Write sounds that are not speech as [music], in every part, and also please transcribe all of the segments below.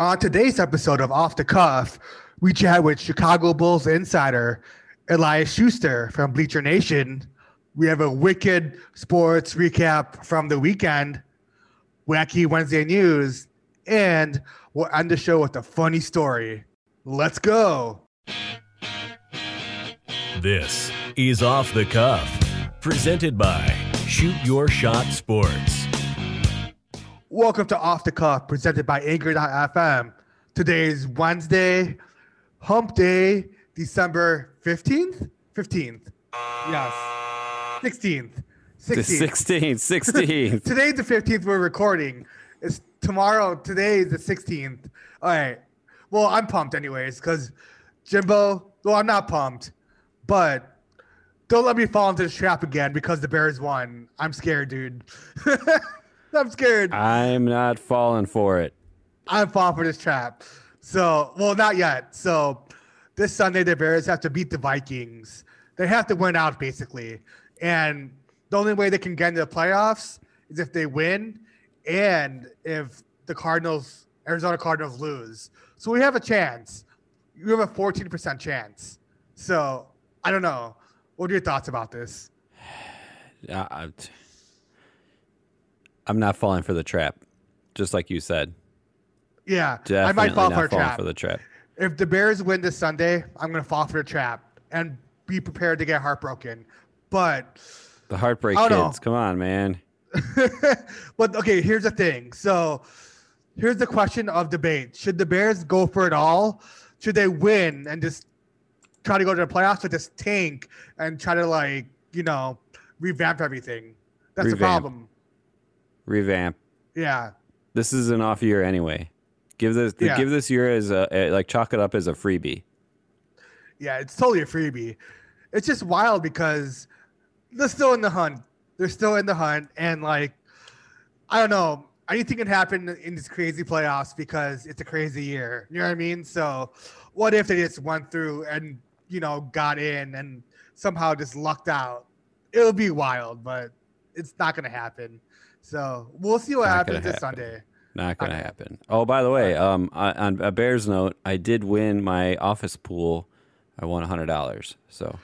On today's episode of Off the Cuff, we chat with Chicago Bulls insider Elias Schuster from Bleacher Nation. We have a wicked sports recap from the weekend, wacky Wednesday news, and we'll end the show with a funny story. Let's go. This is Off the Cuff, presented by Shoot Your Shot Sports. Welcome to Off the Cuff, presented by Anchor.fm. Today is Wednesday, Hump Day, December 15th? 15th. Yes. 16th. The 16th, 16th. Today's the 15th we're recording. It's tomorrow. Today is the 16th. All right. Well, I'm pumped anyways because Jimbo, well, I'm not pumped, but don't let me fall into this trap again because the Bears won. I'm scared, dude. [laughs] I'm scared. I'm not falling for it. I'm falling for this trap. So, well, not yet. So, this Sunday, the Bears have to beat the Vikings. They have to win out, basically. And the only way they can get into the playoffs is if they win and if the Cardinals, Arizona Cardinals, lose. So, we have a chance. You have a 14% chance. So, I don't know. What are your thoughts about this? [sighs] I- I'm not falling for the trap, just like you said. Yeah, Definitely I might fall for trap. for the trap. if the Bears win this Sunday, I'm going to fall for the trap and be prepared to get heartbroken. But The heartbreak kids. Come on, man. [laughs] but okay, here's the thing. So here's the question of debate: Should the Bears go for it all? Should they win and just try to go to the playoffs, or just tank and try to like you know revamp everything? That's the problem. Revamp. Yeah, This is an off year anyway. Give this Yeah. give this year as a, like chalk it up as a freebie. yeah, it's totally a freebie. It's just wild because they're still in the hunt. They're still in the hunt, and like I don't know. Anything can happen in these crazy playoffs because it's a crazy year. You know what I mean? So, what if they just went through and you know got in and somehow just lucked out? It'll be wild, but it's not going to happen. So we'll see what Not happens this happen. Sunday. Not gonna Okay. happen. Oh, by the way, um, on on a Bears note, I did win my office pool. I won hundred dollars. So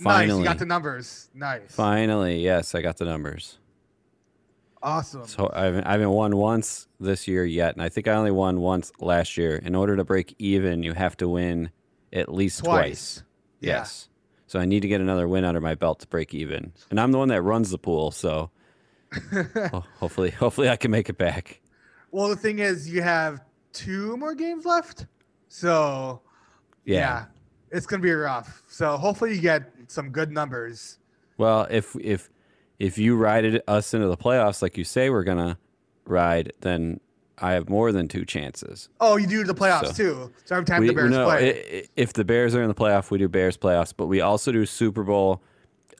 nice, finally, you got the numbers. Nice, finally, yes, I got the numbers. awesome. So I haven't, I haven't won once this year yet, and I think I only won once last year. In order to break even, you have to win at least Twice. twice. Yeah. Yes. So I need to get another win under my belt to break even, and I'm the one that runs the pool. So [laughs] ho- hopefully, hopefully I can make it back. Well, the thing is, you have two more games left, so Yeah. it's gonna be rough. So hopefully you get some good numbers. Well, if if if you ride it, us into the playoffs like you say we're gonna ride, then I have more than two chances. Oh, you do the playoffs So- too. So every time We, the Bears no, play, if the Bears are in the playoff, we do Bears playoffs, but we also do Super Bowl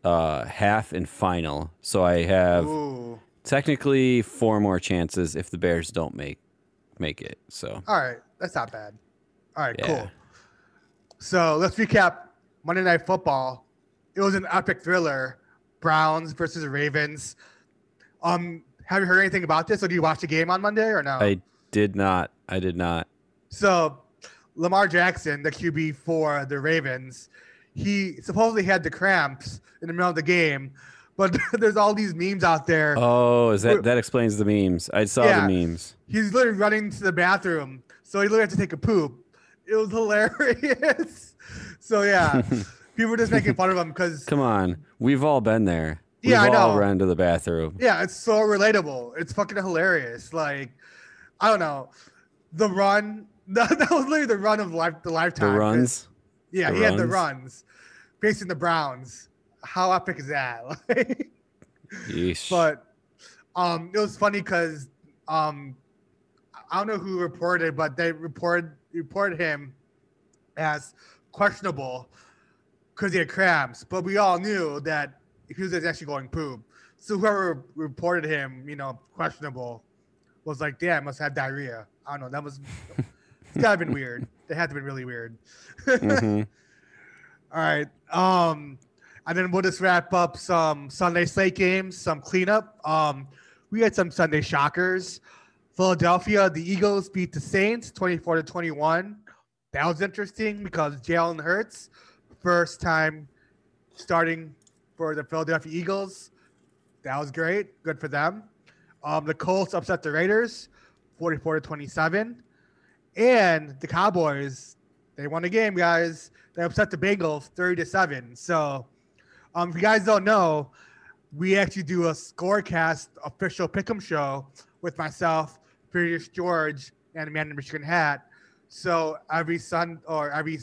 uh, half and final. So I have ooh, technically four more chances if the Bears don't make make it. So all right, that's not bad. All right, Yeah. cool. So let's recap Monday Night Football. It was an epic thriller. Browns versus Ravens. Um, have you heard anything about this, or do you watch the game on Monday or no? I did not. I did not. So Lamar Jackson, the QB for the Ravens, he supposedly had the cramps in the middle of the game, but [laughs] there's all these memes out there. Oh, is that that explains the memes? I saw Yeah. the memes. He's literally running to the bathroom, so he literally had to take a poop. It was [laughs] hilarious. so yeah, [laughs] people were just making fun of him because Come on, we've all been there. We've Yeah, I all know. run to the bathroom. yeah, it's so relatable. It's fucking hilarious. Like I don't know, the run. That, that was literally the run of life, the lifetime. The runs. Yeah, The he had the runs? Facing the Browns. How epic is that? [laughs] But um, it was funny because um, I don't know who reported, but they reported reported him as questionable because he had cramps. But we all knew that he was actually going poop. So whoever reported him, you know, questionable, was like, "Damn, must have diarrhea." I don't know. That was [laughs] it's gotta been weird. It had to been really weird. [laughs] Mhm. All right. Um, and then we'll just wrap up some Sunday slate games, some cleanup. Um, we had some Sunday shockers. Philadelphia, the Eagles beat the Saints 24 to 21. That was interesting because Jalen Hurts, first time starting for the Philadelphia Eagles. That was great. Good for them. Um, the Colts upset the Raiders 44 to 27. And the Cowboys, they won the game, guys. They upset the Bengals 30 to 7. So, um, if you guys don't know, we actually do a scorecast official pick'em show with myself, Furious George, and the man in the Michigan hat. So every Sun or every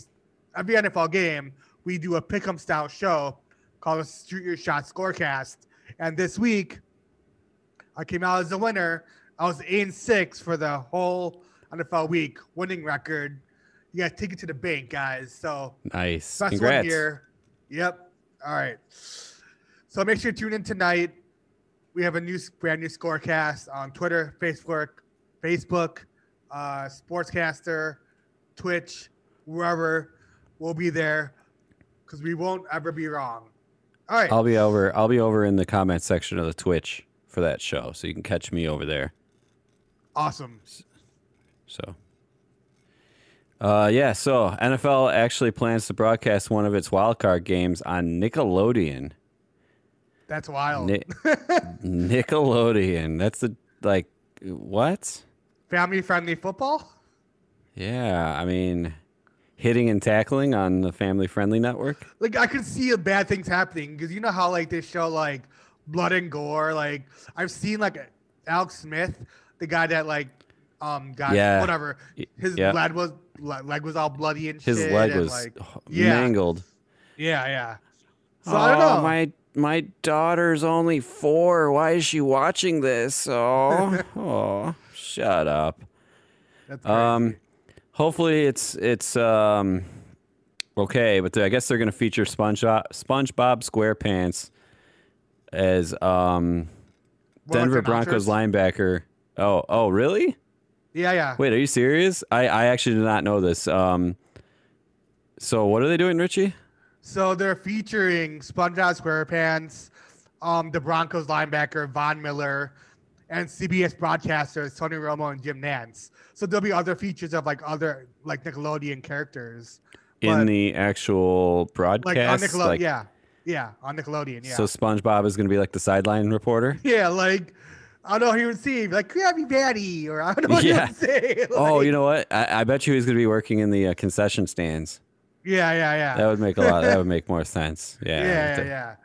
every NFL game, we do a pick'em style show called a Shoot Your Shot Scorecast. And this week, I came out as the winner. I was eight and six for the whole NFL week, winning record. You to take it to the bank, guys. So Nice. best Congrats. one here. Yep. All right. So make sure you tune in tonight. We have a new brand new scorecast on Twitter, Facebook, Facebook, uh, Sportscaster, Twitch, wherever. We'll be there because we won't ever be wrong. All right. I'll be over. I'll be over in the comment section of the Twitch for that show, so you can catch me over there. awesome. So, uh, yeah. So NFL actually plans to broadcast one of its wildcard games on Nickelodeon. That's wild. Ni- [laughs] Nickelodeon. That's the like what? Family friendly football? Yeah, I mean, hitting and tackling on the family friendly network. Like I could see bad things happening because you know how like they show like blood and gore. Like I've seen like Alex Smith, the guy that like um got Yeah. whatever. His yeah. leg was leg was all bloody and His shit. leg and, was like yeah. mangled. yeah, yeah. So oh, I don't know. my my daughter's only four. Why is she watching this? Oh, [laughs] oh, shut up. That's crazy. Um, hopefully it's it's um okay, but I guess they're gonna feature SpongeBob SpongeBob SquarePants as um Denver Broncos linebacker. Oh, oh, really? Yeah, yeah. Wait, are you serious? I I actually did not know this. Um, so what are they doing, Richie? So they're featuring SpongeBob SquarePants, um, the Broncos linebacker Von Miller, and CBS broadcasters Tony Romo and Jim Nantz. So there'll be other features of like other like Nickelodeon characters. In the actual broadcast, like on Nickelodeon. like- yeah, yeah, on Nickelodeon. Yeah, So SpongeBob is going to be like the sideline reporter. [laughs] yeah, like I don't know. He would say like Krabby Patty, or I don't know what Yeah. he would say. [laughs] oh, you know what? I, I bet you he's going to be working in the uh, concession stands. Yeah, yeah, yeah. That would make a lot. that would [laughs] make more sense. Yeah. yeah, yeah, the, yeah.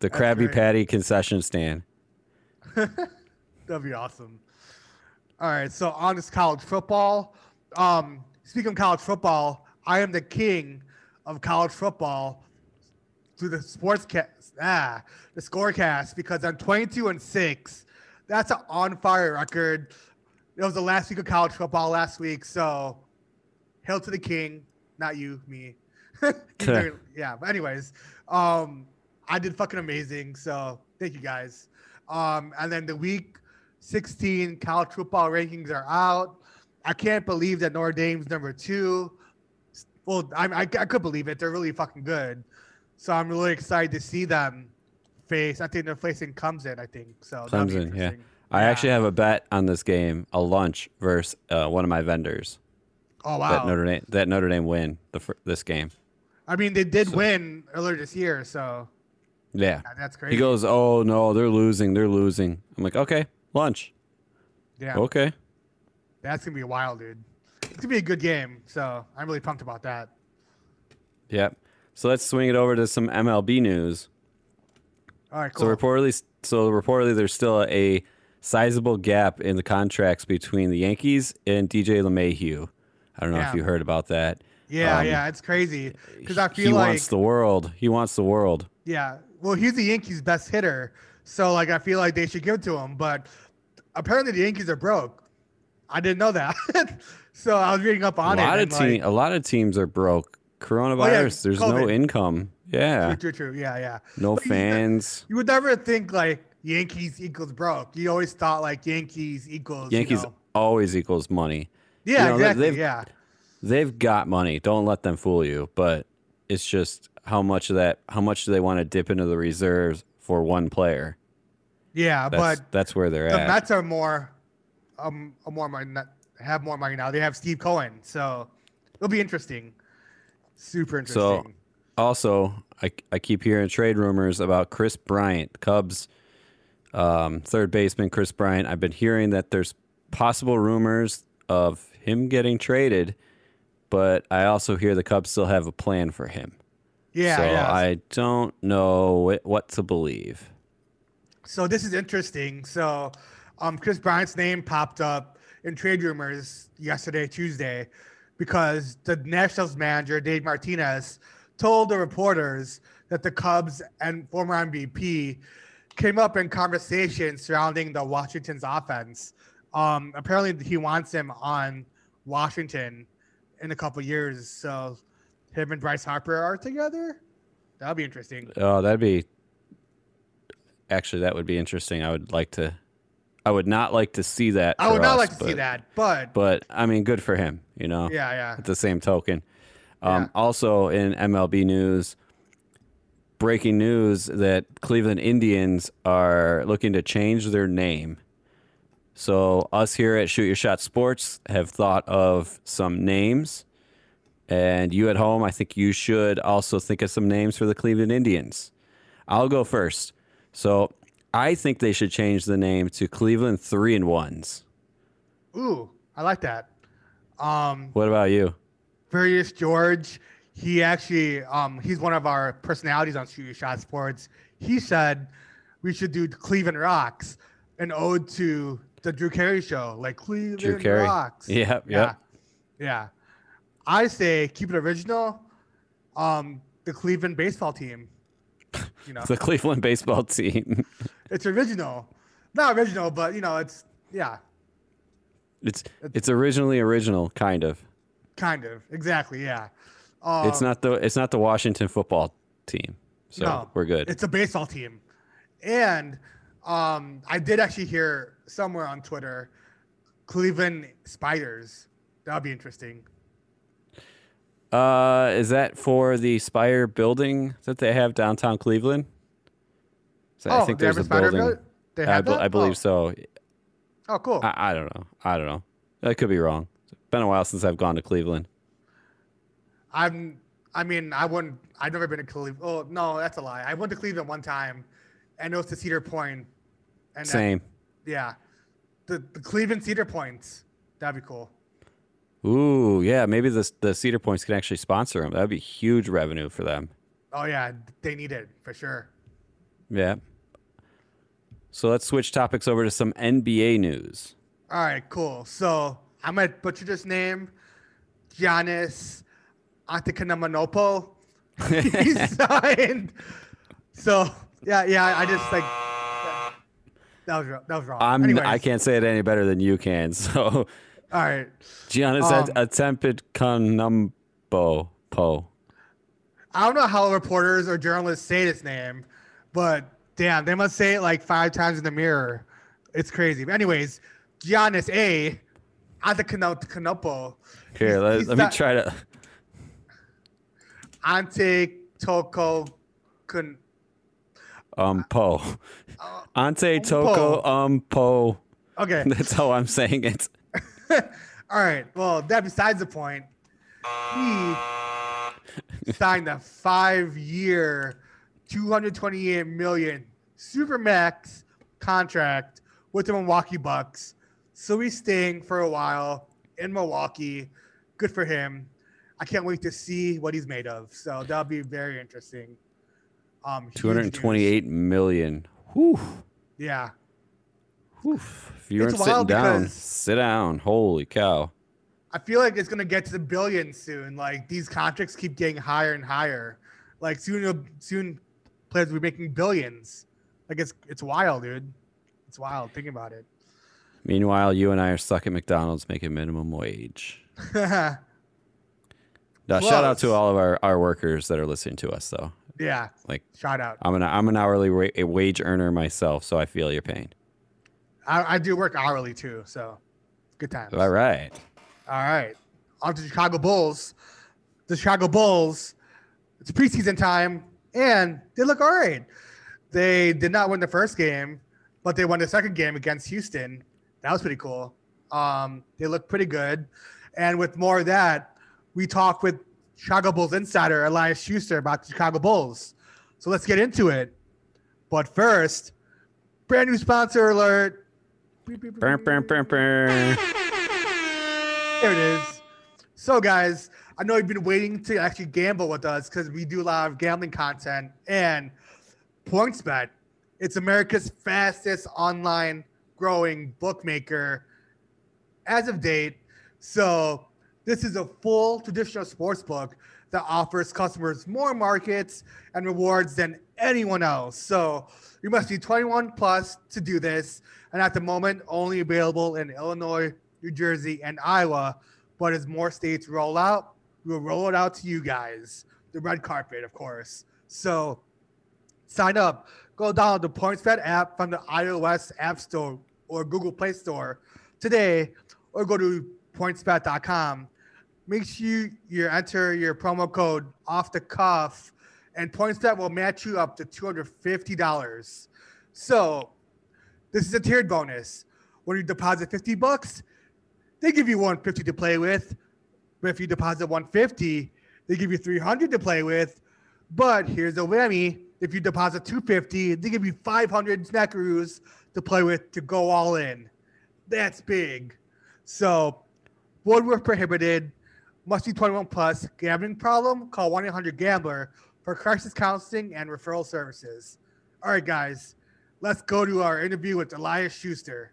the That's Krabby great. Patty concession stand. [laughs] That'd be awesome. All right, so on this college football. Um, speaking of college football, I am the king of college football through the sportscast, ah, the scorecast because I'm 22 and six. That's an on fire record. It was the last week of college football last week, so hail to the king, not you, me. [laughs] Yeah, but anyways, um, I did fucking amazing. So thank you guys. Um, and then the week 16 college football rankings are out. I can't believe that Notre Dame's number two. Well, I, I, I could believe it. They're really fucking good. So I'm really excited to see them face. I think they're facing Clemson. I think so. Clemson, yeah. I Yeah. actually have a bet on this game, a lunch versus uh, one of my vendors. Oh That wow. Notre Dame, that Notre Dame win the this game. I mean, they did So- win earlier this year, so Yeah. yeah, that's crazy. He goes, "Oh no, they're losing. They're losing." I'm like, "Okay, lunch. yeah, Okay." that's gonna be wild, dude. It's gonna be a good game. So I'm really pumped about that. Yep. So let's swing it over to some MLB news. All right, So reportedly, so reportedly, there's still a sizable gap in the contracts between the Yankees and DJ LeMahieu. I don't know Yeah. if you heard about that. yeah, um, yeah, it's crazy because I he feel like wants the world. He wants the world. Yeah. Well, he's the Yankees' best hitter. So like I feel like they should give it to him. But apparently the Yankees are broke. I didn't know that. [laughs] so I was reading up A on it. lot of team, like, Oh, a lot of teams are broke. Coronavirus. there's no income. Yeah. true, true, true. Yeah, yeah. No But fans. You would never think like Yankees equals broke. You always thought like Yankees equals you Yankees know- always equals money. Yeah, you know, exactly. they've- Yeah. They've got money. Don't let them fool you. But it's just how much of that. How much do they want to dip into the reserves for one player? Yeah, That's but that's where they're the at. Mets are more um a more money have more money now. They have Steve Cohen, so it'll be interesting. Super interesting. So- interesting. Also, I, I keep hearing trade rumors about Kris Bryant, Cubs um, third baseman Kris Bryant. I've been hearing that there's possible rumors of him getting traded, but I also hear the Cubs still have a plan for him. yeah, so yeah. I don't know what to believe. So this is interesting. So, um, Kris Bryant's name popped up in trade rumors yesterday, Tuesday, because the Nationals manager Dave Martinez told the reporters that the Cubs and former MVP came up in conversation surrounding the Washington's offense. Um, apparently, he wants him on Washington in a couple years. So, him and Bryce Harper are together. That'll be interesting. Oh, that'd be actually that would be interesting. I would like to. I would not like to see that. I would not us, like to see that, but But I mean, good for him. You know. yeah, yeah. At the same token, um, Yeah. also in MLB news, breaking news that Cleveland Indians are looking to change their name. So us here at Shoot Your Shot Sports have thought of some names, and you at home, I think you should also think of some names for the Cleveland Indians. I'll go first. So I think they should change the name to Cleveland Three and Ones. Ooh, I like that. Um, What about you? Furious George, he actually, um, he's one of our personalities on Shoot Your Shot Sports. He said we should do Cleveland Rocks, an ode to the Drew Carey show, like Cleveland Drew Carey. Rocks. [laughs] Yep, Yeah, yep. yeah. I say keep it original. Um, the Cleveland baseball team. You know, [laughs] The Cleveland baseball team. [laughs] it's original, not original, but you know, it's yeah, It's it's originally original, kind of. Kind of exactly, yeah. Um, It's not the it's not the Washington football team, so No, we're good. It's a baseball team. And um, I did actually hear somewhere on Twitter Cleveland Spiders. That'll be interesting. Uh, is that for the Spire building that they have downtown Cleveland? So I Oh, think they have there's a spider building. build- They I, have be- that? I believe oh. so. Oh, cool. I, I don't know. I don't know. I could be wrong. Been a while since I've gone to Cleveland. I'm. I mean, I wouldn't. I've never been to Cleveland. Oh no, that's a lie. I went to Cleveland one time, and it was to Cedar Point. And that- Same. yeah, the the Cleveland Cedar Points. That'd be cool. Ooh, yeah. Maybe the the Cedar Points can actually sponsor them. That'd be huge revenue for them. Oh yeah, they need it for sure. Yeah. So let's switch topics over to some NBA news. All right, cool. So I might butcher this name, Giannis Antetokounmpo. [laughs] he [laughs] signed. So yeah, yeah. I just like that was that was wrong. I'm Anyways, I can't say it any better than you can. [laughs] So All right. Giannis Um, attempted Po. I don't know how reporters or journalists say this name, but damn, they must say it like five times in the mirror. It's crazy. But anyways, Giannis A. Antetokounmpo. Here, let, let me not- try to. Ante Toko Kun. Um, Po. Uh, Ante Toko Um Po. Okay. [laughs] That's how I'm saying it. [laughs] All right. Well, that besides the point. He signed a five-year, 228 million supermax contract with the Milwaukee Bucks. So he's staying for a while in Milwaukee. Good for him. I can't wait to see what he's made of. So that'll be very interesting. Um, huge news. 228 million. Whew. Yeah. Whew. If you It's weren't sitting wild down, because- sit down. Holy cow. I feel like it's gonna get to the billions soon. Like these contracts keep getting higher and higher. Like soon, soon players will be making billions. Like it's it's wild, dude. It's wild. Thinking about it. Meanwhile, you and I are stuck at McDonald's making minimum wage. [laughs] Now, shout out to all of our, our workers that are listening to us, though. yeah. Like, Shout out. I'm an I'm an hourly wa- wage earner myself, so I feel your pain. I, I do work hourly too, so good times. All right. All right. On to the Chicago Bulls. The Chicago Bulls, it's preseason time, and they look all right. They did not win the first game, but they won the second game against Houston. That was pretty cool. Um, they look pretty good. And with more of that, we talk with Chicago Bulls insider Elias Schuster about the Chicago Bulls. So let's get into it. But first, brand new sponsor alert. Burr, burr, burr, burr. There it is. So, guys, I know you've been waiting to actually gamble with us because we do a lot of gambling content. And PointsBet, it's America's fastest online growing bookmaker as of date. So, this is a full traditional sports book that offers customers more markets and rewards than anyone else. So, you must be 21 plus to do this. And at the moment, only available in Illinois, New Jersey, and Iowa. But as more states roll out, we'll roll it out to you guys. The red carpet, of course. So sign up. Go download the PointsBet app from the iOS App Store or Google Play Store today, or go to pointsbet.com. Make sure you enter your promo code off the cuff, and PointsBet will match you up to $250. So this is a tiered bonus. When you deposit 50 bucks, they give you 150 to play with. But if you deposit 150, they give you 300 to play with. But here's a whammy. If you deposit 250, they give you 500 snackaroos to play with to go all in. That's big. So, would worth prohibited. Must be 21 plus. Gambling problem? Call 1 800 Gambler for crisis counseling and referral services. All right, guys, let's go to our interview with Elias Schuster.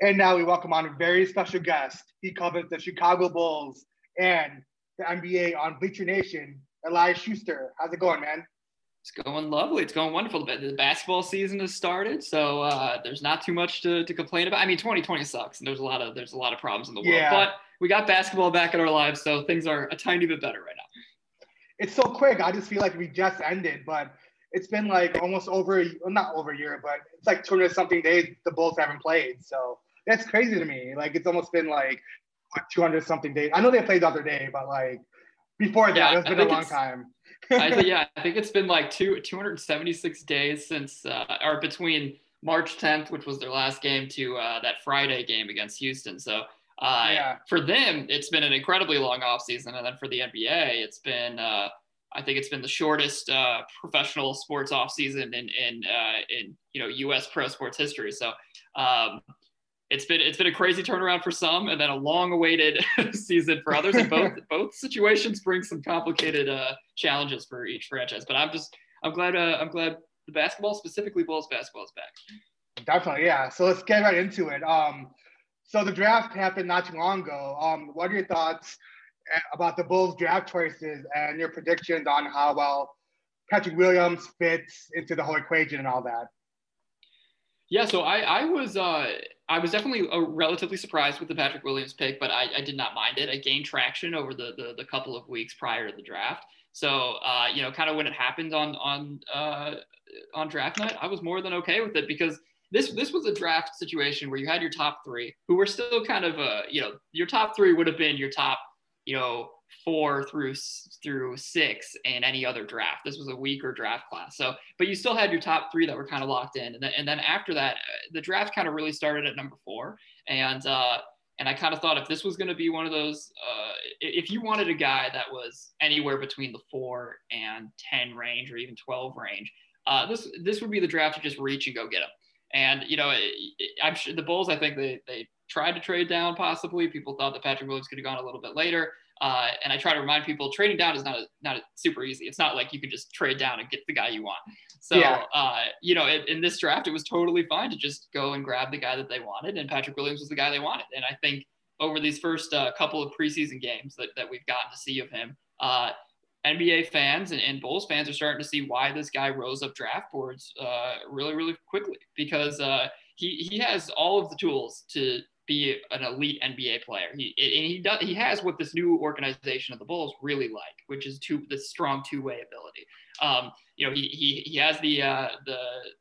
And now we welcome on a very special guest. He covers the Chicago Bulls and the NBA on Bleacher Nation, Elias Schuster. How's it going, man? It's going lovely. It's going wonderful. The basketball season has started, so uh, there's not too much to, to complain about. I mean, 2020 sucks, and there's a lot of there's a lot of problems in the world. Yeah. But we got basketball back in our lives, so things are a tiny bit better right now. It's so quick. I just feel like we just ended, but it's been like almost over, a- well, not over a year, but it's like 200 something days the Bulls haven't played. So that's crazy to me. Like it's almost been like 200 something days. I know they played the other day, but like before that, Yeah, it's been a long time. I [laughs] think yeah, I think it's been like two 276 days since uh, or between March 10th, which was their last game, to uh, that Friday game against Houston. So uh, Yeah. for them, it's been an incredibly long offseason. And then for the NBA, it's been uh, I think it's been the shortest uh, professional sports offseason in in uh, in you know U.S. pro sports history. So. Um, it's been it's been a crazy turnaround for some, and then a long-awaited [laughs] season for others. And both [laughs] both situations bring some complicated uh, challenges for each franchise. But I'm just I'm glad uh, I'm glad the basketball, specifically Bulls basketball, is back. Definitely, yeah. So let's get right into it. Um, so the draft happened not too long ago. Um, what are your thoughts uh, about the Bulls draft choices and your predictions on how well Patrick Williams fits into the whole equation and all that? Yeah, so I, I was uh, I was definitely uh, relatively surprised with the Patrick Williams pick, but I, I did not mind it. I gained traction over the, the, the couple of weeks prior to the draft. So uh, you know, kind of when it happened on on uh, on draft night, I was more than okay with it because this this was a draft situation where you had your top three, who were still kind of uh, you know your top three would have been your top you know four through through six in any other draft. This was a weaker draft class, so but you still had your top three that were kind of locked in, and then and then after that, uh, the draft kind of really started at number four, and uh, and I kind of thought if this was going to be one of those, uh, if you wanted a guy that was anywhere between the four and ten range or even twelve range, uh, this this would be the draft to just reach and go get him. And you know, it, it, I'm sure the Bulls. I think they they tried to trade down possibly. People thought that Patrick Williams could have gone a little bit later. Uh, and I try to remind people trading down is not a, not a super easy. It's not like you can just trade down and get the guy you want. So Yeah. uh, you know, in, in this draft, it was totally fine to just go and grab the guy that they wanted, and Patrick Williams was the guy they wanted. And I think over these first uh, couple of preseason games that, that we've gotten to see of him, uh, NBA fans and, and Bulls fans are starting to see why this guy rose up draft boards uh, really, really quickly because uh, he he has all of the tools to be an elite NBA player. He and he does he has what this new organization of the Bulls really like, which is two the strong two way ability. Um, you know, he he he has the uh, the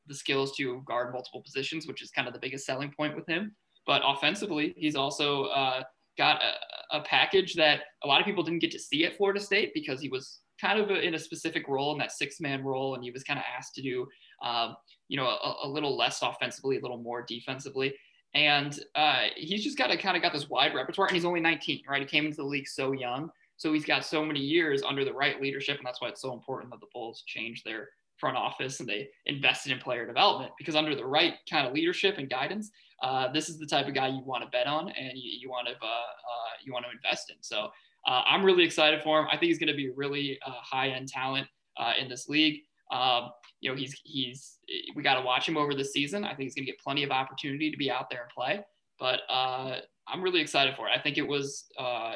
the skills to guard multiple positions, which is kind of the biggest selling point with him. But offensively, he's also uh, got a, a package that a lot of people didn't get to see at Florida State because he was kind of in a specific role in that six man role, and he was kind of asked to do, um, you know, a, a little less offensively, a little more defensively. And uh, he's just got to kind of got this wide repertoire, and he's only 19, right? He came into the league so young, so he's got so many years under the right leadership, and that's why it's so important that the Bulls change their front office and they invested in player development because under the right kind of leadership and guidance, uh, this is the type of guy you want to bet on and you, you want to uh, uh, you want to invest in. So uh, I'm really excited for him. I think he's going to be really uh, high end talent uh, in this league. Um, you know, he's he's we got to watch him over the season. I think he's going to get plenty of opportunity to be out there and play. But I'm really excited for it. I think it was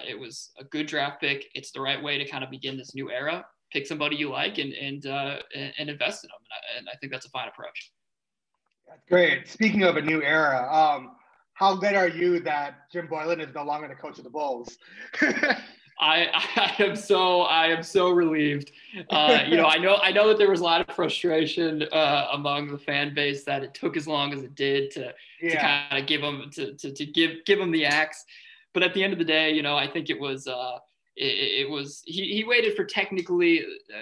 it was a good draft pick. It's the right way to kind of begin this new era pick somebody you like and and uh, and invest in them. And I, and I, think that's a fine approach. That's great. Speaking of a new era, um, how good are you that Jim Boylen is no longer the coach of the Bulls? [laughs] I, [laughs] I am so I am so relieved. Uh, you know, I know I know that there was a lot of frustration uh, among the fan base that it took as long as it did to, yeah. to kind of give them to, to, to give give them the axe. But at the end of the day, you know, I think it was uh, it, it was he, he waited for technically uh,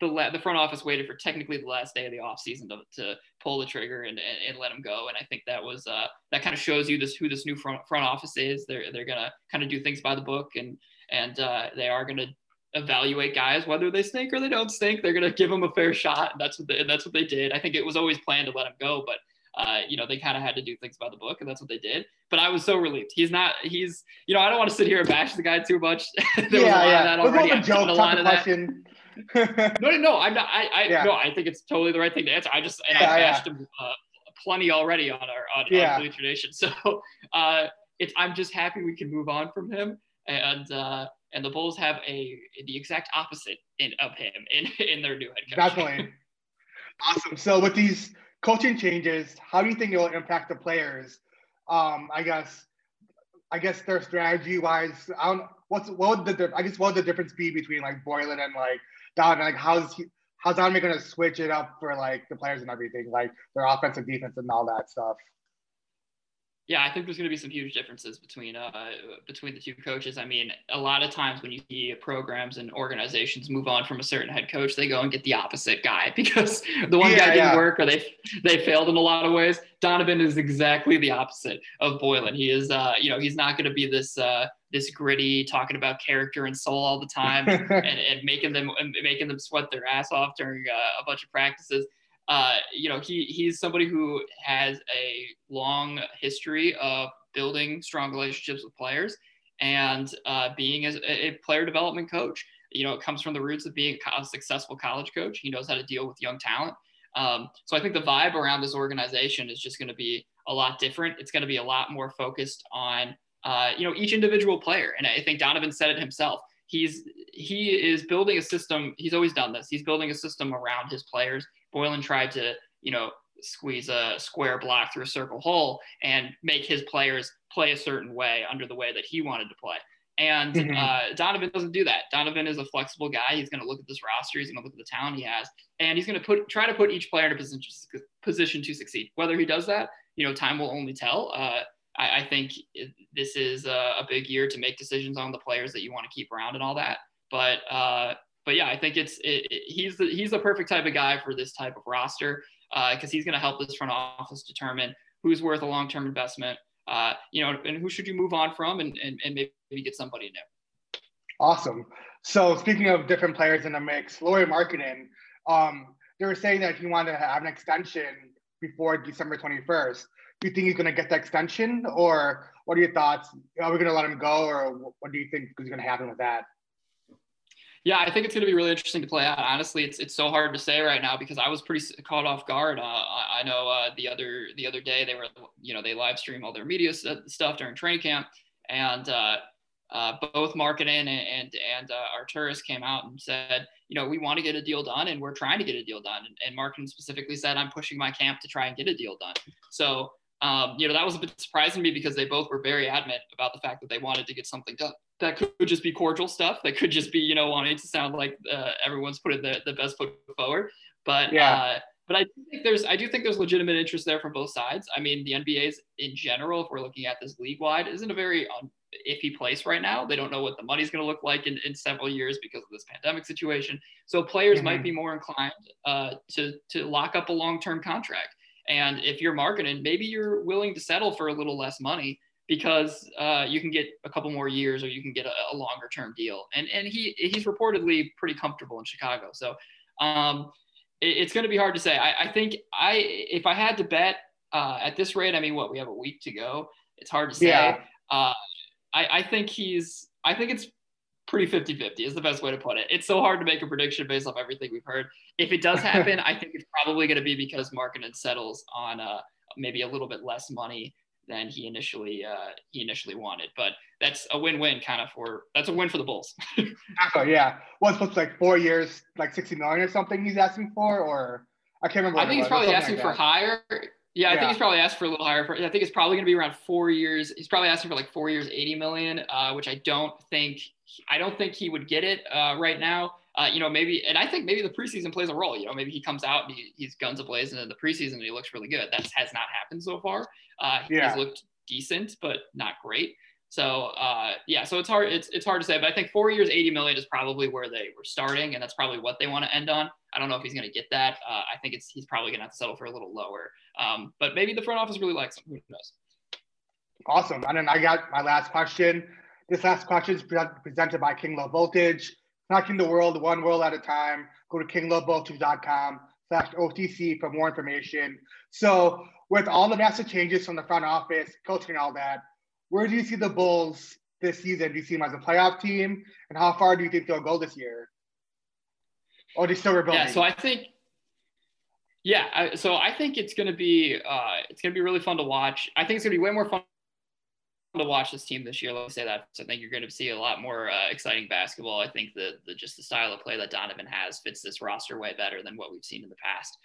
the la- the front office waited for technically the last day of the offseason to, to pull the trigger and, and, and, let him go. And I think that was uh, that kind of shows you this who this new front front office is. They're they're gonna kind of do things by the book and and uh, they are gonna evaluate guys whether they stink or they don't stink. They're gonna give them a fair shot. And that's what they, and that's what they did. I think it was always planned to let him go, but uh, you know, they kind of had to do things by the book, and that's what they did. But I was so relieved. He's not. He's. You know, I don't want to sit here and bash the guy too much. [laughs] there yeah, was a lot yeah. of that already. A joke, a lot of that. no, no, no. I'm not. I, I yeah. no. I think it's totally the right thing to answer. I just and yeah, I bashed him uh, plenty already on our on, yeah. on Tradition. [laughs] So uh, it's. I'm just happy we can move on from him, and uh, and the Bulls have a the exact opposite in, of him in [laughs] in their new head coach. Definitely. [laughs] awesome. So with these coaching changes, how do you think it will impact the players? Um, I guess, I guess their strategy wise, I don't. What's what would the I guess what would the difference be between like Boylen and like Donovan? Like how's he, how's Donovan going to switch it up for like the players and everything, like their offensive defense and all that stuff? Yeah, I think there's going to be some huge differences between uh, between the two coaches. I mean, a lot of times when you see programs and organizations move on from a certain head coach, they go and get the opposite guy [laughs] because the one yeah, guy didn't yeah. work or they they failed in a lot of ways. Donovan is exactly the opposite of Boylen. He is, uh, you know, he's not going to be this uh, this gritty, talking about character and soul all the time [laughs] and, and making them making them sweat their ass off during uh, a bunch of practices uh, you know, he he's somebody who has a long history of building strong relationships with players and uh, being a, player development coach. You know, it comes from the roots of being a successful college coach. He knows how to deal with young talent. Um, so I think the vibe around this organization is just going to be a lot different. It's going to be a lot more focused on uh, you know each individual player. And I think Donovan said it himself. He's he is building a system. He's always done this. He's building a system around his players Boylen tried to, you know, squeeze a square block through a circle hole and make his players play a certain way under the way that he wanted to play. And mm-hmm. uh, Donovan doesn't do that. Donovan is a flexible guy. He's going to look at this roster. He's going to look at the talent he has, and he's going to put try to put each player in a position position to succeed. Whether he does that, you know, time will only tell. Uh, I, I, think this is a, a, big year to make decisions on the players that you want to keep around and all that. But uh, but yeah, I think it's it, it, he's the he's the perfect type of guy for this type of roster because uh, he's going to help this front office determine who's worth a long term investment. Uh, you know, and who should you move on from, and and, and maybe get somebody new. Awesome. So speaking of different players in the mix, Lauri Markkanen, um, they were saying that he wanted to have an extension before December 21st. Do you think he's going to get the extension, or what are your thoughts? Are we going to let him go, or what do you think is going to happen with that? Yeah, I think it's going to be really interesting to play out. Honestly, it's it's so hard to say right now because I was pretty caught off guard. Uh, I, I, know uh, the other the other day they were you know they live stream all their media stuff during training camp, and uh, uh both Markkanen and and, and uh, Arturas came out and said you know we want to get a deal done and we're trying to get a deal done. And, and Markkanen specifically said I'm pushing my camp to try and get a deal done. So um, you know that was a bit surprising to me because they both were very adamant about the fact that they wanted to get something done that could just be cordial stuff. That could just be, you know, wanting to sound like uh, everyone's putting the, the best foot forward. But yeah. Uh, but I think there's I do think there's legitimate interest there from both sides. I mean, the NBA's in general, if we're looking at this league wide, isn't a very um, iffy place right now. They don't know what the money's going to look like in, in several years because of this pandemic situation. So players mm-hmm. might be more inclined uh, to to lock up a long term contract. And if you're Markkanen, maybe you're willing to settle for a little less money because uh, you can get a couple more years or you can get a, a, longer term deal. And and he he's reportedly pretty comfortable in Chicago. So um, it, it's going to be hard to say. I, I, think I if I had to bet uh, at this rate, I mean, what we have a week to go. It's hard to say. Yeah. Uh, I, I think he's. I think it's pretty 50-50 is the best way to put it. It's so hard to make a prediction based off everything we've heard. If it does happen, I think it's probably going to be because Markkanen settles on uh, maybe a little bit less money than he initially uh, he initially wanted. But that's a win-win kind of for that's a win for the Bulls. [laughs] oh yeah, well, it's like four years, like sixty million or something. He's asking for, or I can't remember. I think he's probably asking like for higher. Yeah, I yeah. think he's probably asked for a little higher. For, I think it's probably going to be around four years. He's probably asking for like four years, eighty million, uh, which I don't think I don't think he would get it uh, right now. Uh, you know, maybe, and I think maybe the preseason plays a role. You know, maybe he comes out and he, he's guns ablazing in the preseason and he looks really good. That has not happened so far. Uh, yeah. He's looked decent, but not great. So uh, yeah, so it's hard. It's it's hard to say, but I think four years, eighty million is probably where they were starting, and that's probably what they want to end on. I don't know if he's going to get that. Uh, I think it's he's probably going to have to settle for a little lower. Um, but maybe the front office really likes him. Who knows? Awesome. And then I got my last question. This last question is presented by King Low Voltage. Knocking the world one world at a time. Go to kinglowvoltage.com slash OTC for more information. So with all the massive changes from the front office, coaching and all that, where do you see the Bulls this season? Do you see them as a playoff team? And how far do you think they'll go this year? Or do you still rebuilding? Yeah, so I think yeah, so I think it's going to be uh, it's going to be really fun to watch. I think it's going to be way more fun to watch this team this year. Let me say that. So I think you're going to see a lot more uh, exciting basketball. I think the, the just the style of play that Donovan has fits this roster way better than what we've seen in the past.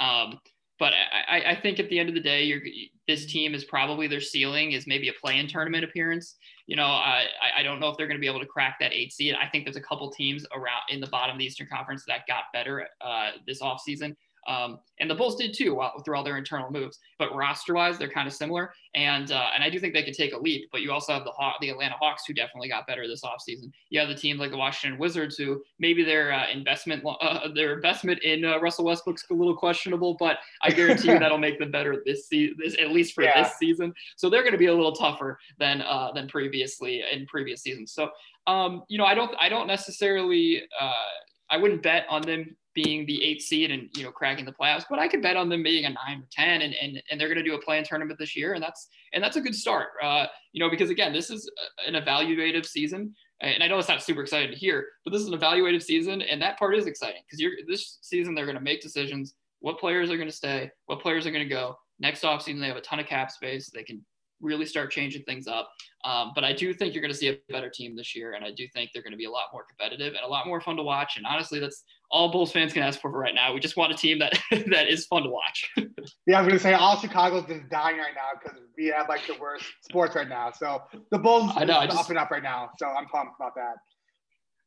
Um, but I, I, think at the end of the day, you're, this team is probably their ceiling is maybe a play-in tournament appearance. You know, I, I don't know if they're going to be able to crack that eight seed. I think there's a couple teams around in the bottom of the Eastern Conference that got better uh, this offseason. Um, and the Bulls did too while, through all their internal moves. But roster wise, they're kind of similar. And uh, and I do think they could take a leap. But you also have the Haw- the Atlanta Hawks who definitely got better this offseason. You have the teams like the Washington Wizards who maybe their uh, investment uh, [laughs] their investment in uh, Russell Westbrook's a little questionable, but I guarantee you [laughs] that'll make them better this season, this, at least for yeah. this season. So they're going to be a little tougher than uh, than previously in previous seasons. So um, you know, I don't I don't necessarily uh, I wouldn't bet on them being the eighth seed and you know cracking the playoffs, but I could bet on them being a nine or ten, and and, and they're going to do a play-in tournament this year, and that's and that's a good start. Uh, you know, because again, this is an evaluative season, and I know it's not super exciting to hear, but this is an evaluative season, and that part is exciting because you're this season they're going to make decisions. What players are going to stay? What players are going to go? Next offseason, they have a ton of cap space. They can really start changing things up. Um, but I do think you're going to see a better team this year, and I do think they're going to be a lot more competitive and a lot more fun to watch. And honestly, that's all Bulls fans can ask for right now. We just want a team that [laughs] that is fun to watch. [laughs] yeah, I was going to say all Chicago's just dying right now because we have like the worst sports right now. So the Bulls I know, just, up and up right now. So I'm pumped about that.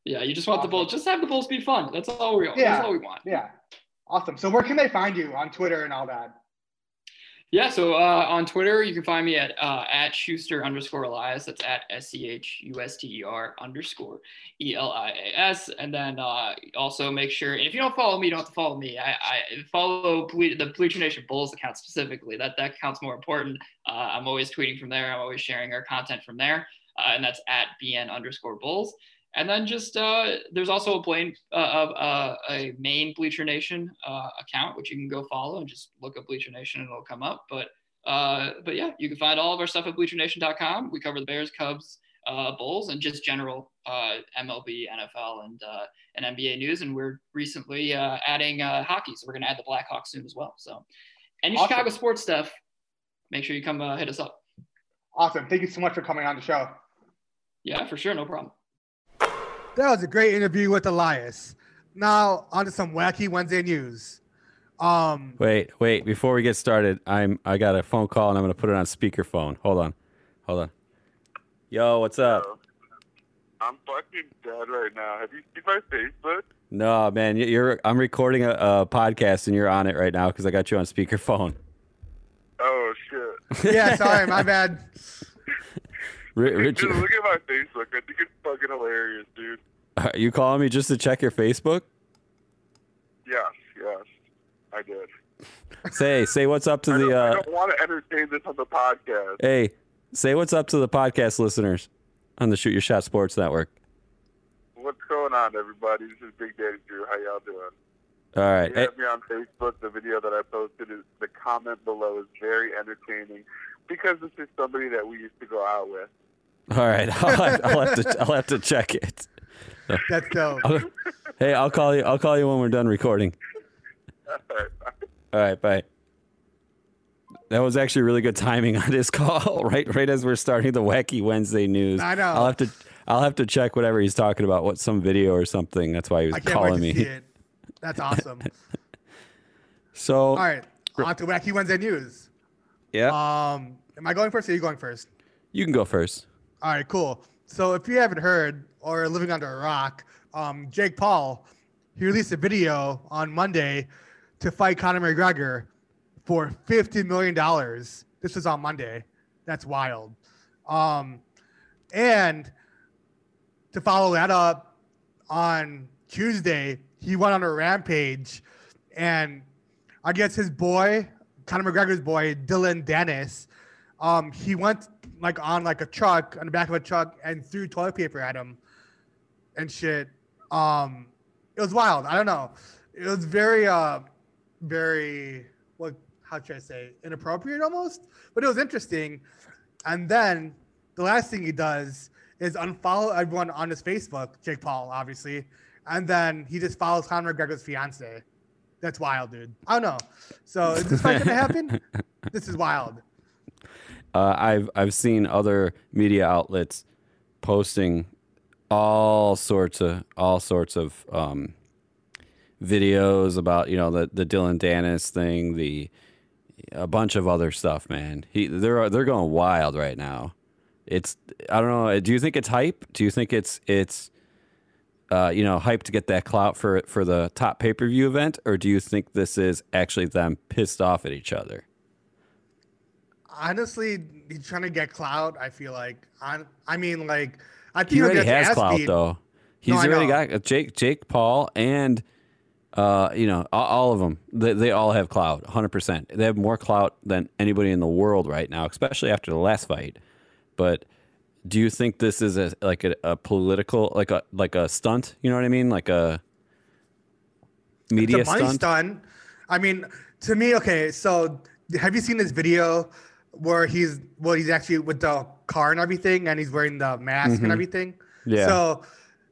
Yeah, you just want awesome. the Bulls. Just have the Bulls be fun. That's all we. Yeah, that's all we want. Yeah. Awesome. So where can they find you on Twitter and all that? Yeah, so uh, on Twitter, you can find me at uh, at Schuster underscore Elias. That's at S C H U S T E R underscore E L I A S. And then uh, also make sure, if you don't follow me, you don't have to follow me. I, I follow Ble- the Bleacher Nation Bulls account specifically. That that account's more important. Uh, I'm always tweeting from there. I'm always sharing our content from there. Uh, and that's at BN underscore Bulls. And then just uh, there's also a plain uh, uh, a main Bleacher Nation uh, account which you can go follow and just look up Bleacher Nation and it'll come up. But uh, but yeah, you can find all of our stuff at BleacherNation.com. We cover the Bears, Cubs, uh, Bulls, and just general MLB, NFL, and and NBA news. And we're recently adding hockey, so we're gonna add the Blackhawks soon as well. So any awesome. Chicago sports stuff, make sure you come hit us up. Awesome. Thank you so much for coming on the show. Yeah, for sure. No problem. That was a great interview with Elias. Now on to some wacky Wednesday news. Um, wait, wait. Before we get started, I'm I got a phone call and I'm gonna put it on speakerphone. Hold on, hold on. Yo, what's up? I'm fucking dead right now. Have you seen my Facebook? No, man. You're. I'm recording a, a podcast and you're on it right now because I got you on speakerphone. Oh shit. [laughs] yeah, sorry, my bad. [laughs] Richard. Dude, look at my Facebook. I think it's fucking hilarious, dude. Are you calling me just to check your Facebook? Yes, yes, I did. Say say what's up to I, the. don't, I Uh, don't want to entertain this on the podcast. hey, say what's up to the podcast listeners on the Shoot Your Shot Sports Network. What's going on, everybody? This is Big Daddy Drew. How y'all doing? All right. You Hey, me on Facebook. The video that I posted is the comment below is very entertaining because this is somebody that we used to go out with. all right. [laughs] I'll have, I'll have to I'll have to check it. That's dope. [laughs] Hey, I'll call you. I'll call you when we're done recording. All right, bye. That was actually really good timing on this call, [laughs] right? Right as we're starting the wacky Wednesday news. I know. I'll have to. I'll have to check whatever he's talking about. What some video or something. That's why he was I can't calling wait to me. see it. That's awesome. So All right, on to Wacky Wednesday news. Yeah, Um, am I going first or are you going first? you can go first. All right, cool. So if you haven't heard or are living under a rock, um, Jake Paul, he released a video on Monday to fight Conor McGregor for fifty million dollars. This was on Monday. That's wild. Um, and to follow that up, on Tuesday he went on a rampage, and I guess his boy, Conor McGregor's boy, Dillon Danis, um, he went like on like a truck on the back of a truck and threw toilet paper at him and shit. Um, it was wild. I don't know. It was very, uh, very what? How should I say? Inappropriate almost, but it was interesting. And then the last thing he does is unfollow everyone on his Facebook, Jake Paul, obviously, and then he just follows Conor McGregor's fiance. That's wild, dude. I don't know. So is this fight gonna happen? [laughs] This is wild. Uh, I've I've seen other media outlets posting all sorts of all sorts of um, videos about you know the the Dillon Danis thing, the a bunch of other stuff. Man, he they're they're going wild right now. It's I don't know. Do you think it's hype? Do you think it's it's uh, you know hype to get that clout for for the top pay per view event, or do you think this is actually them pissed off at each other? honestly, he's trying to get clout. I feel like I, I mean, like I think He already has clout beat. though. He's No, already got Jake Jake Paul and uh you know all, all of them. They, they all have clout, 100%. They have more clout than anybody in the world right now, especially after the last fight. But do you think this is a like a, a political like a like a stunt, you know what I mean? Like a media It's a stunt? stunt. I mean, to me, okay. So, have you seen this video where he's well, he's actually with the car and everything, and he's wearing the mask and everything? Mm-hmm. Yeah. So,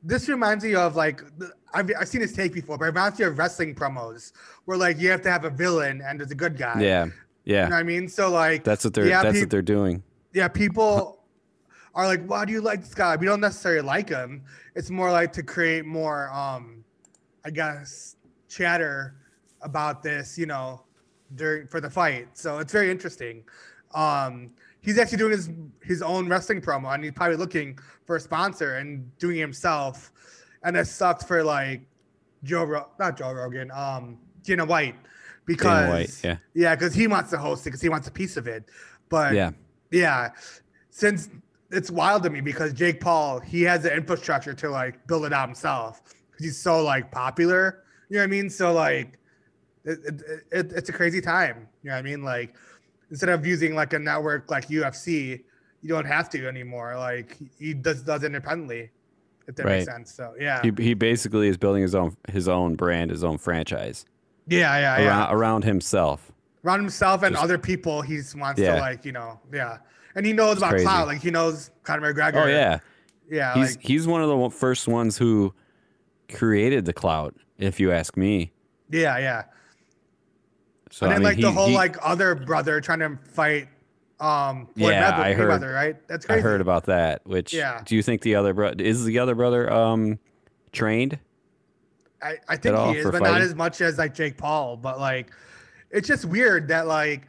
this reminds me of like I've, I've seen this take before, but it reminds me of wrestling promos where like you have to have a villain and there's a good guy. Yeah. You know Yeah. what I mean? So like That's what they're yeah, that's peop- what they're doing. yeah, people are like, why do you like this guy? We don't necessarily like him. It's more like to create more, um, I guess, chatter about this, you know, during for the fight. So it's very interesting. Um, he's actually doing his his own wrestling promo, and he's probably looking for a sponsor and doing it himself. And it sucks for like Joe, not Joe Rogan, um, Dana White, because White, yeah. yeah, because he wants to host it because he wants a piece of it. But Yeah. yeah, since it's wild to me because Jake Paul he has the infrastructure to like build it out himself because he's so like popular. You know what I mean? So like, it, it, it, it's a crazy time. You know what I mean? Like, instead of using like a network like UFC, you don't have to anymore. Like he does does independently. If that makes Right. sense. So yeah, He he basically is building his own his own brand, his own franchise yeah, yeah, yeah. around around himself. around himself and Just- other people he wants Yeah. to like you know yeah and he knows about crazy. cloud like he knows Conor McGregor Oh yeah. yeah he's like, he's one of the first ones who created the clout, if you ask me. yeah yeah So and I then mean, like the whole he- like other brother trying to fight um Floyd Yeah, Mayweather, I heard- Mayweather, right that's I crazy heard about that. Which Yeah. do you think the other brother is the other brother um trained? I, I think he is but not as much as like Jake Paul but like it's just weird that like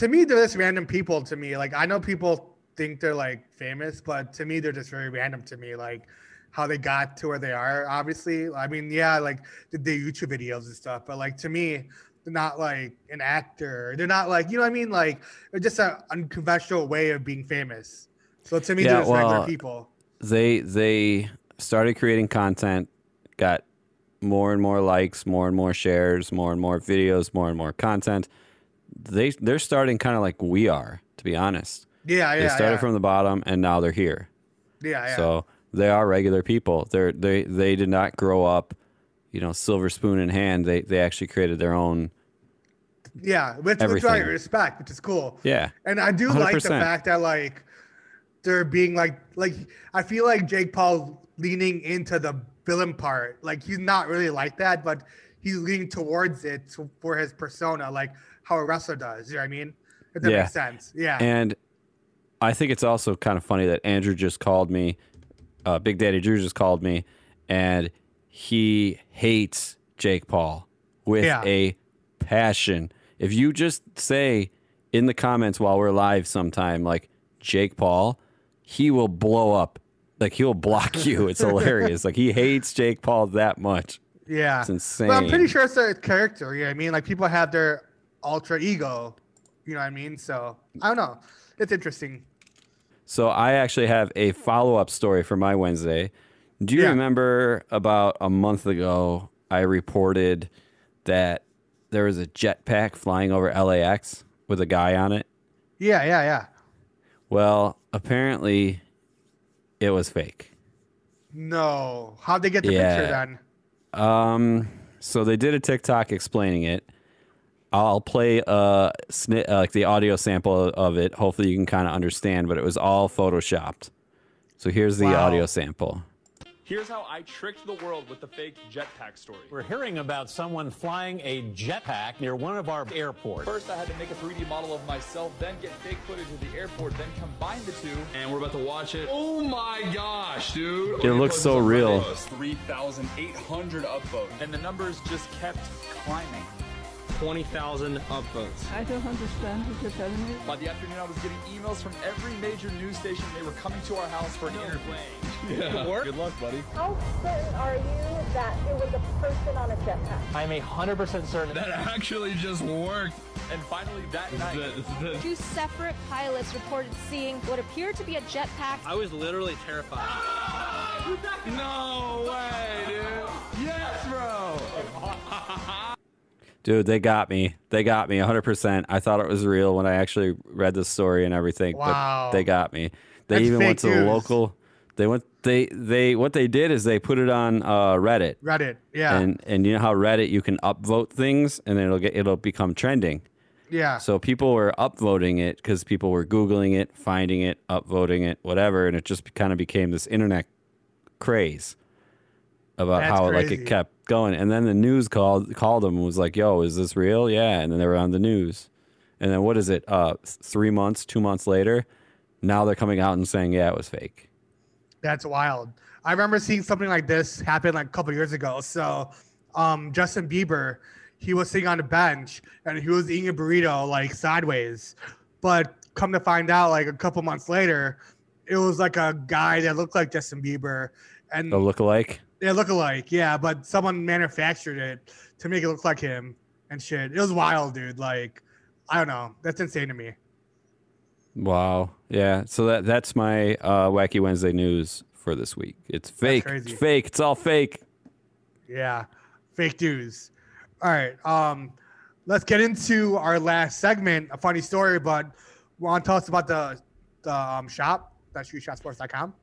to me they're just random people to me. Like I know people think they're like famous but to me they're just very random to me like how they got to where they are obviously. I mean yeah like the, the youtube videos and stuff but like to me they're not like an actor. They're not like you know what i mean? Like they're just an unconventional way of being famous. So to me Yeah, they're just regular people. They they started creating content, got more and more likes, more and more shares, more and more videos, more and more content. They they're starting kind of like we are, to be honest. Yeah, yeah. they started yeah. from the bottom and now they're here. yeah, yeah. So they are regular people. They're they they did not grow up, you know, silver spoon in hand. They they actually created their own. yeah, which, which I respect, which is cool. Yeah, And I do like the fact that like they're being like like I feel like Jake Paul leaning into the villain part. Like he's not really like that, but he's leaning towards it for his persona, like how a wrestler does. You know what I mean? If that Yeah. makes sense. Yeah. and I think it's also kind of funny that Andrew just called me, uh, Big Daddy Drew just called me, and he hates Jake Paul with Yeah. a passion. If you just say in the comments while we're live sometime, like Jake Paul, he will blow up. Like he'll block you. [laughs] It's hilarious. Like he hates Jake Paul that much. yeah. It's insane. But I'm pretty sure it's a character. You know what I mean? Like people have their alter ego. You know what I mean? So I don't know. It's interesting. So I actually have a follow up story for my Wednesday. Do you Yeah. remember about a month ago I reported that there was a jetpack flying over LAX with a guy on it? Yeah, yeah, yeah. Well, apparently it was fake. No. How'd they get the Yeah. picture then? Um, so they did a TikTok explaining it. I'll play uh, sni- uh like the audio sample of it. Hopefully you can kind of understand, but it was all photoshopped. So here's the Wow. audio sample. Here's how I tricked the world with the fake jetpack story. We're hearing about someone flying a jetpack near one of our airports. First, I had to make a 3D model of myself, then get fake footage of the airport, then combine the two, and we're about to watch it. Oh my gosh, dude! It looks so real. 3,800 upvotes. And the numbers just kept climbing. 20,000 upvotes. I don't understand what you're telling me. By the afternoon, I was getting emails from every major news station. They were coming to our house for an interview. Way. Yeah. Good luck, buddy. How certain are you that it was a person on a jetpack? I'm 100% certain. That actually just worked. And finally, that night, Two separate pilots reported seeing what appeared to be a jetpack. I was literally terrified. Ah! no way, dude. Dude, they got me. They got me 100%. I thought it was real when I actually read the story and everything, Wow. but they got me. They That's even went to fake the local they went they they what they did is they put it on uh, Reddit. Reddit. Yeah. And and you know how Reddit you can upvote things and it'll get it'll become trending. yeah. So people were upvoting it because people were googling it, finding it, upvoting it, whatever, and it just kind of became this internet craze about That's how like it kept going. And then the news called called them and was like, "Yo, is this real?" Yeah, and then they were on the news. And then what is it? Uh, three months, two months later, now they're coming out and saying, "Yeah, it was fake." That's wild. I remember seeing something like this happen like a couple years ago. So, um, Justin Bieber, he was sitting on a bench and he was eating a burrito like sideways, but come to find out, like a couple months later, it was like a guy that looked like Justin Bieber, and The lookalike. They look alike. Yeah, but someone manufactured it to make it look like him and shit. It was wild, dude. Like, I don't know. That's insane to me. Wow. Yeah. So that that's my uh, wacky Wednesday news for this week. It's fake. It's fake. It's all fake. Yeah, fake news. All right, um, let's get into our last segment. A funny story, but want to tell us about the the um, shop that's shootshotsports.com.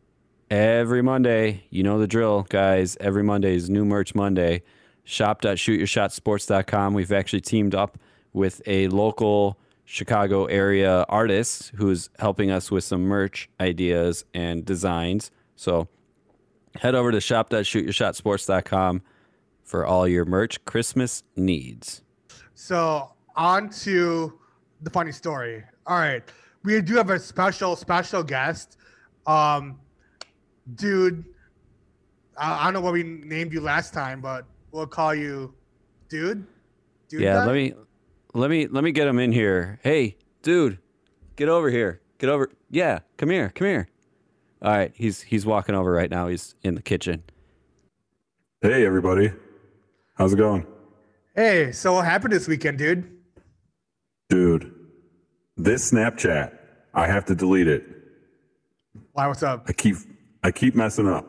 Every Monday, you know the drill, guys. Every Monday is new merch Monday. Shop.shootyourshotsports.com. We've actually teamed up with a local Chicago area artist who's helping us with some merch ideas and designs. So head over to shop.shootyourshotsports.com for all your merch Christmas needs. So on to the funny story. All right, we do have a special special guest, um, dude. I, I don't know what we named you last time, but we'll call you, dude. Dude. yeah, guy? let me let me let me get him in here. Hey, dude, get over here. Get over. Yeah, come here. Come here. All right, he's he's walking over right now. He's in the kitchen. Hey, everybody. How's it going? Hey, so what happened this weekend, dude? Dude, this Snapchat, I have to delete it. Why? What's up? I keep I keep messing up.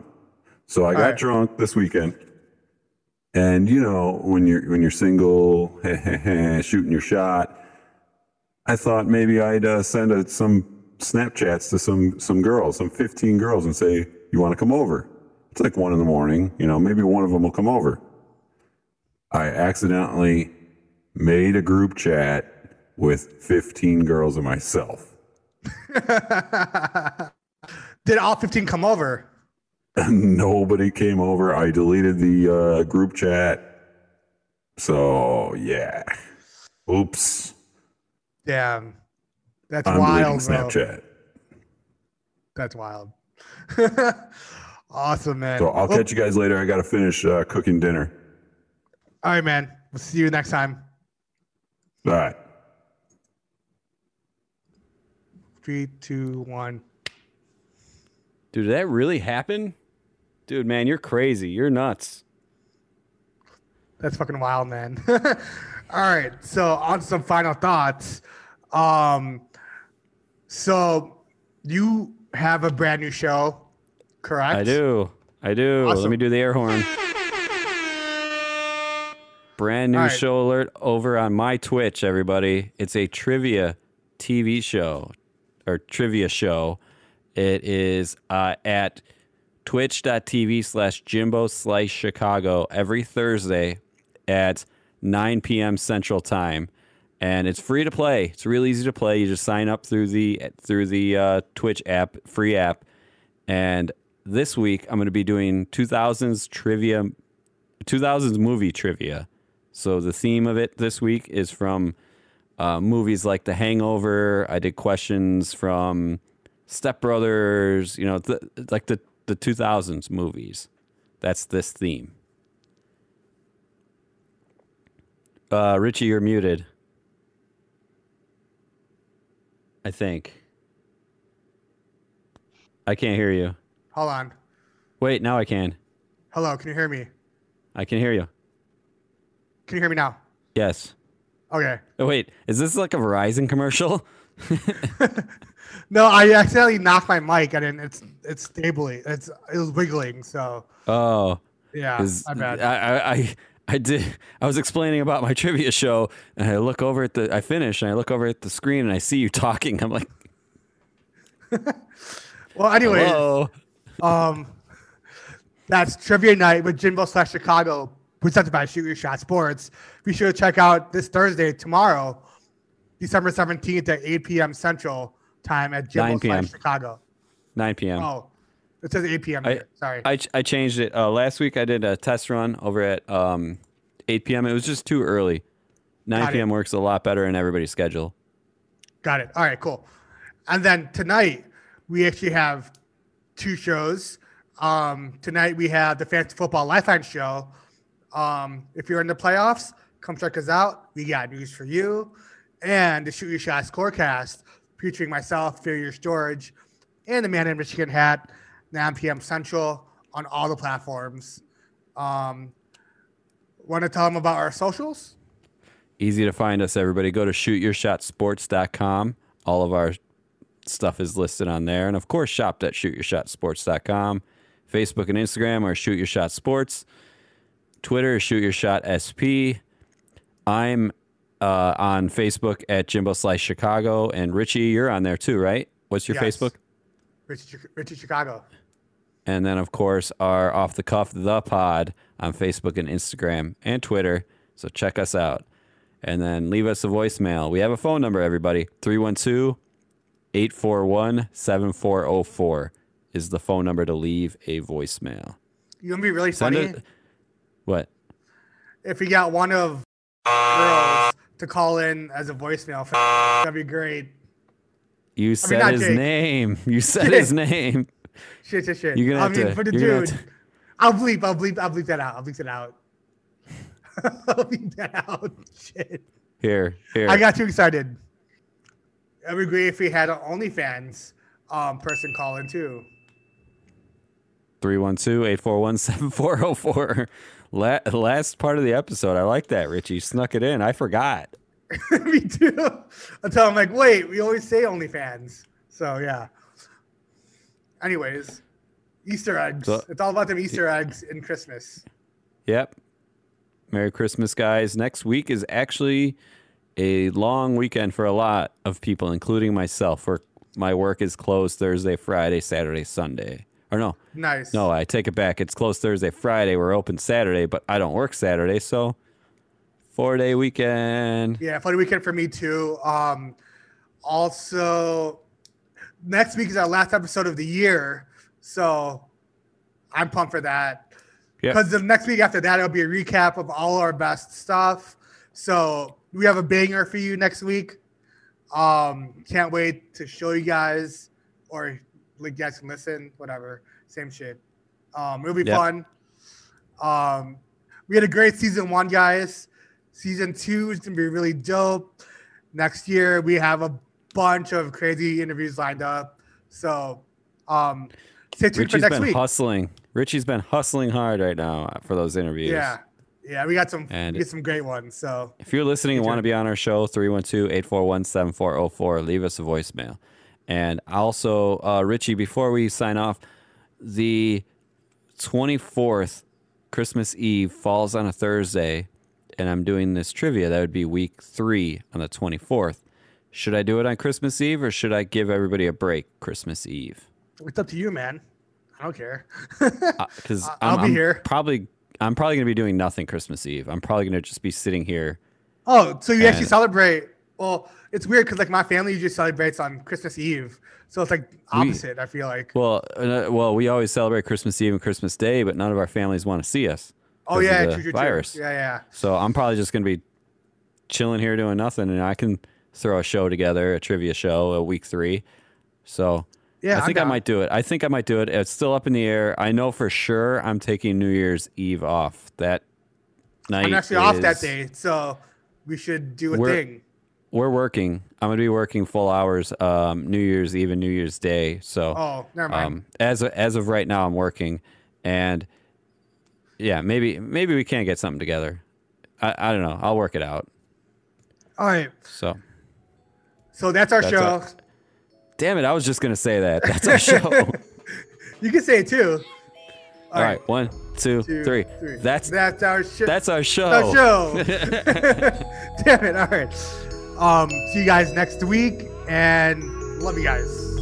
So I got right. drunk this weekend And you know, when you're when you're single, [laughs] shooting your shot, I thought maybe I'd uh, send a, some Snapchats to some some girls, some 15 girls, and say, "You want to come over?" It's like one in the morning. You know, maybe one of them will come over. I accidentally made a group chat with 15 girls and myself. [laughs] Did all 15 come over? [laughs] Nobody came over. I deleted the uh, group chat. So, yeah. Oops. Damn. That's I'm wild. Snapchat. That's wild. [laughs] awesome, man. So I'll Well, catch you guys later. I got to finish uh, cooking dinner. All right, man. We'll see you next time. All right. Three, two, one. Dude, did that really happen? Dude, man, you're crazy. You're nuts. That's fucking wild, man. [laughs] All right. So on some final thoughts. Um, so you have a brand new show, correct? I do. I do. Let me do the air horn. Brand new right. show alert over on my Twitch, everybody. It's a trivia TV show or trivia show. It is uh, at twitch.tv slash Jimbo Slice Chicago every Thursday at 9 p.m. Central Time. And it's free to play. It's really easy to play. You just sign up through the through the uh, Twitch app, free app. And this week I'm going to be doing 2000s trivia, 2000s movie trivia. So the theme of it this week is from uh, movies like The Hangover. I did questions from Step Brothers. You know, th- like the the 2000s movies. That's this theme. Uh, Richie, you're muted. I think. I can't hear you. Hold on. Wait, now I can. Hello. Can you hear me? I can hear you. Can you hear me now? Yes. Okay. Oh, wait, is this like a Verizon commercial? [laughs] [laughs] No, I accidentally knocked my mic and then it's it's stably. It's it was wiggling. So Oh. Yeah. bad. I, I, I, I did. I was explaining about my [laughs] trivia show, and I look over at the. I finish, and I look over at the screen, and I see you talking. I'm like, [laughs] well, anyway, Hello? um, that's trivia night with Jimbo Slice Chicago, presented by Shoot Your Shot Sports. Be sure to check out this Thursday, tomorrow, December seventeenth at eight p.m. Central Time at Jimbo 9 p.m. slash Chicago. 9 p.m. Oh, it says eight p.m. I. Sorry. I, I changed it. Uh, last week I did a test run over at um, 8 p.m. It was just too early. 9 Got it. p.m. works a lot better in everybody's schedule. Got it. All right, cool. And then tonight we actually have two shows. Um, tonight we have the Fantasy Football Lifeline show. Um, if you're in the playoffs, come check us out. We got news for you. And the Shoot Your Shot Scorecast featuring myself, Fear Your Storage, and the Man in Michigan Hat, 9 p.m. Central on all the platforms. Um, Want to tell them about our socials? Easy to find us, everybody. Go to shootyourshotsports.com. All of our stuff is listed on there. And of course, shop at shootyourshotsports.com. Facebook and Instagram are Shoot Your Shot Sports. Twitter is Shoot Your Shot SP. I'm uh, on Facebook at Jimbo Slice Chicago. And Richie, you're on there too, right? What's your Yes. Facebook? Richie, Richie Chicago. And then, of course, our off the cuff, the pod on Facebook and Instagram and Twitter. So check us out. And then leave us a voicemail. We have a phone number, everybody 312 841 7404 is the phone number to leave a voicemail. You to be really Send funny? What? if we got one of girls to call in as a voicemail, for that'd be great. You said not his Jake. name. [laughs] You said his name. Shit, shit, shit. You're gonna I have mean, to- for the dude, to- I'll bleep, I'll bleep, I'll bleep that out. I'll bleep that out. [laughs] I'll bleep that out. Shit. Here, here. I got too excited. I would agree if we had an OnlyFans um, person call in too. 312 841 7404. [laughs] Last part of the episode. I like that, Richie. Snuck it in. I forgot. [laughs] Me too. Until I'm like, wait, we always say OnlyFans. So yeah. Anyways, Easter eggs. So- it's all about them Easter eggs in Christmas. Yep. Merry Christmas, guys. Next week is actually a long weekend for a lot of people, including myself. Where my work is closed Thursday, Friday, Saturday, Sunday. Or no, Nice. no, I take it back. It's closed Thursday, Friday. We're open Saturday, but I don't work Saturday, so four day weekend. Yeah, funny weekend for me too. Um, also, next week is our last episode of the year, so I'm pumped for that. Because the next week after that, it'll be a recap of all our best stuff. So we have a banger for you next week. Um, can't wait to show you guys, or like guys can listen, whatever, same shit. Um, it'll be Yep. fun. Um, we had a great season one, guys. Season two is gonna be really dope. Next year we have a bunch of crazy interviews lined up. So um stay tuned for Richie's next been week. hustling. Richie's been hustling hard right now for those interviews. Yeah. Yeah, we got some And- we get some great ones. So If you're listening and want to be on our show, 312 841 7404, leave us a voicemail. And also, uh, Richie, before we sign off, the 24th, Christmas Eve, falls on a Thursday, and I'm doing this trivia. That would be week three on the 24th. Should I do it on Christmas Eve or should I give everybody a break Christmas Eve? it's up to you, man. I don't care. Because [laughs] I- I'll I'm, be I'm here. Probably, I'm probably going to be doing nothing Christmas Eve. I'm probably going to just be sitting here. Oh, so you actually celebrate? Well, it's weird because like my family usually celebrates on Christmas Eve, so it's like opposite. I feel like. Well, uh, well, we always celebrate Christmas Eve and Christmas Day, but none of our families want to see us. Oh yeah, true, true, virus. true. Yeah, yeah. So I'm probably just gonna be chilling here doing nothing, and I can throw a show together, a trivia show, a week three. So Yeah, I think I might do it. I think I might do it. It's still up in the air. I know for sure I'm taking New Year's Eve off. That night. I'm actually off that day, so we should do a thing. We're working. I'm gonna be working full hours, um, New Year's Eve and New Year's Day. So, Oh, never mind. um, as of, as of right now, I'm working, and yeah, maybe maybe we can get something together. I, I don't know. I'll work it out. All right, So, so that's our That's show. our- damn it, I was just gonna say that. That's our show. [laughs] You can say it too. All right, one, two, Two, three. three. That's That's our show. that's our show. our show. [laughs] [laughs] Damn it! All right. Um, see you guys next week, and love you guys.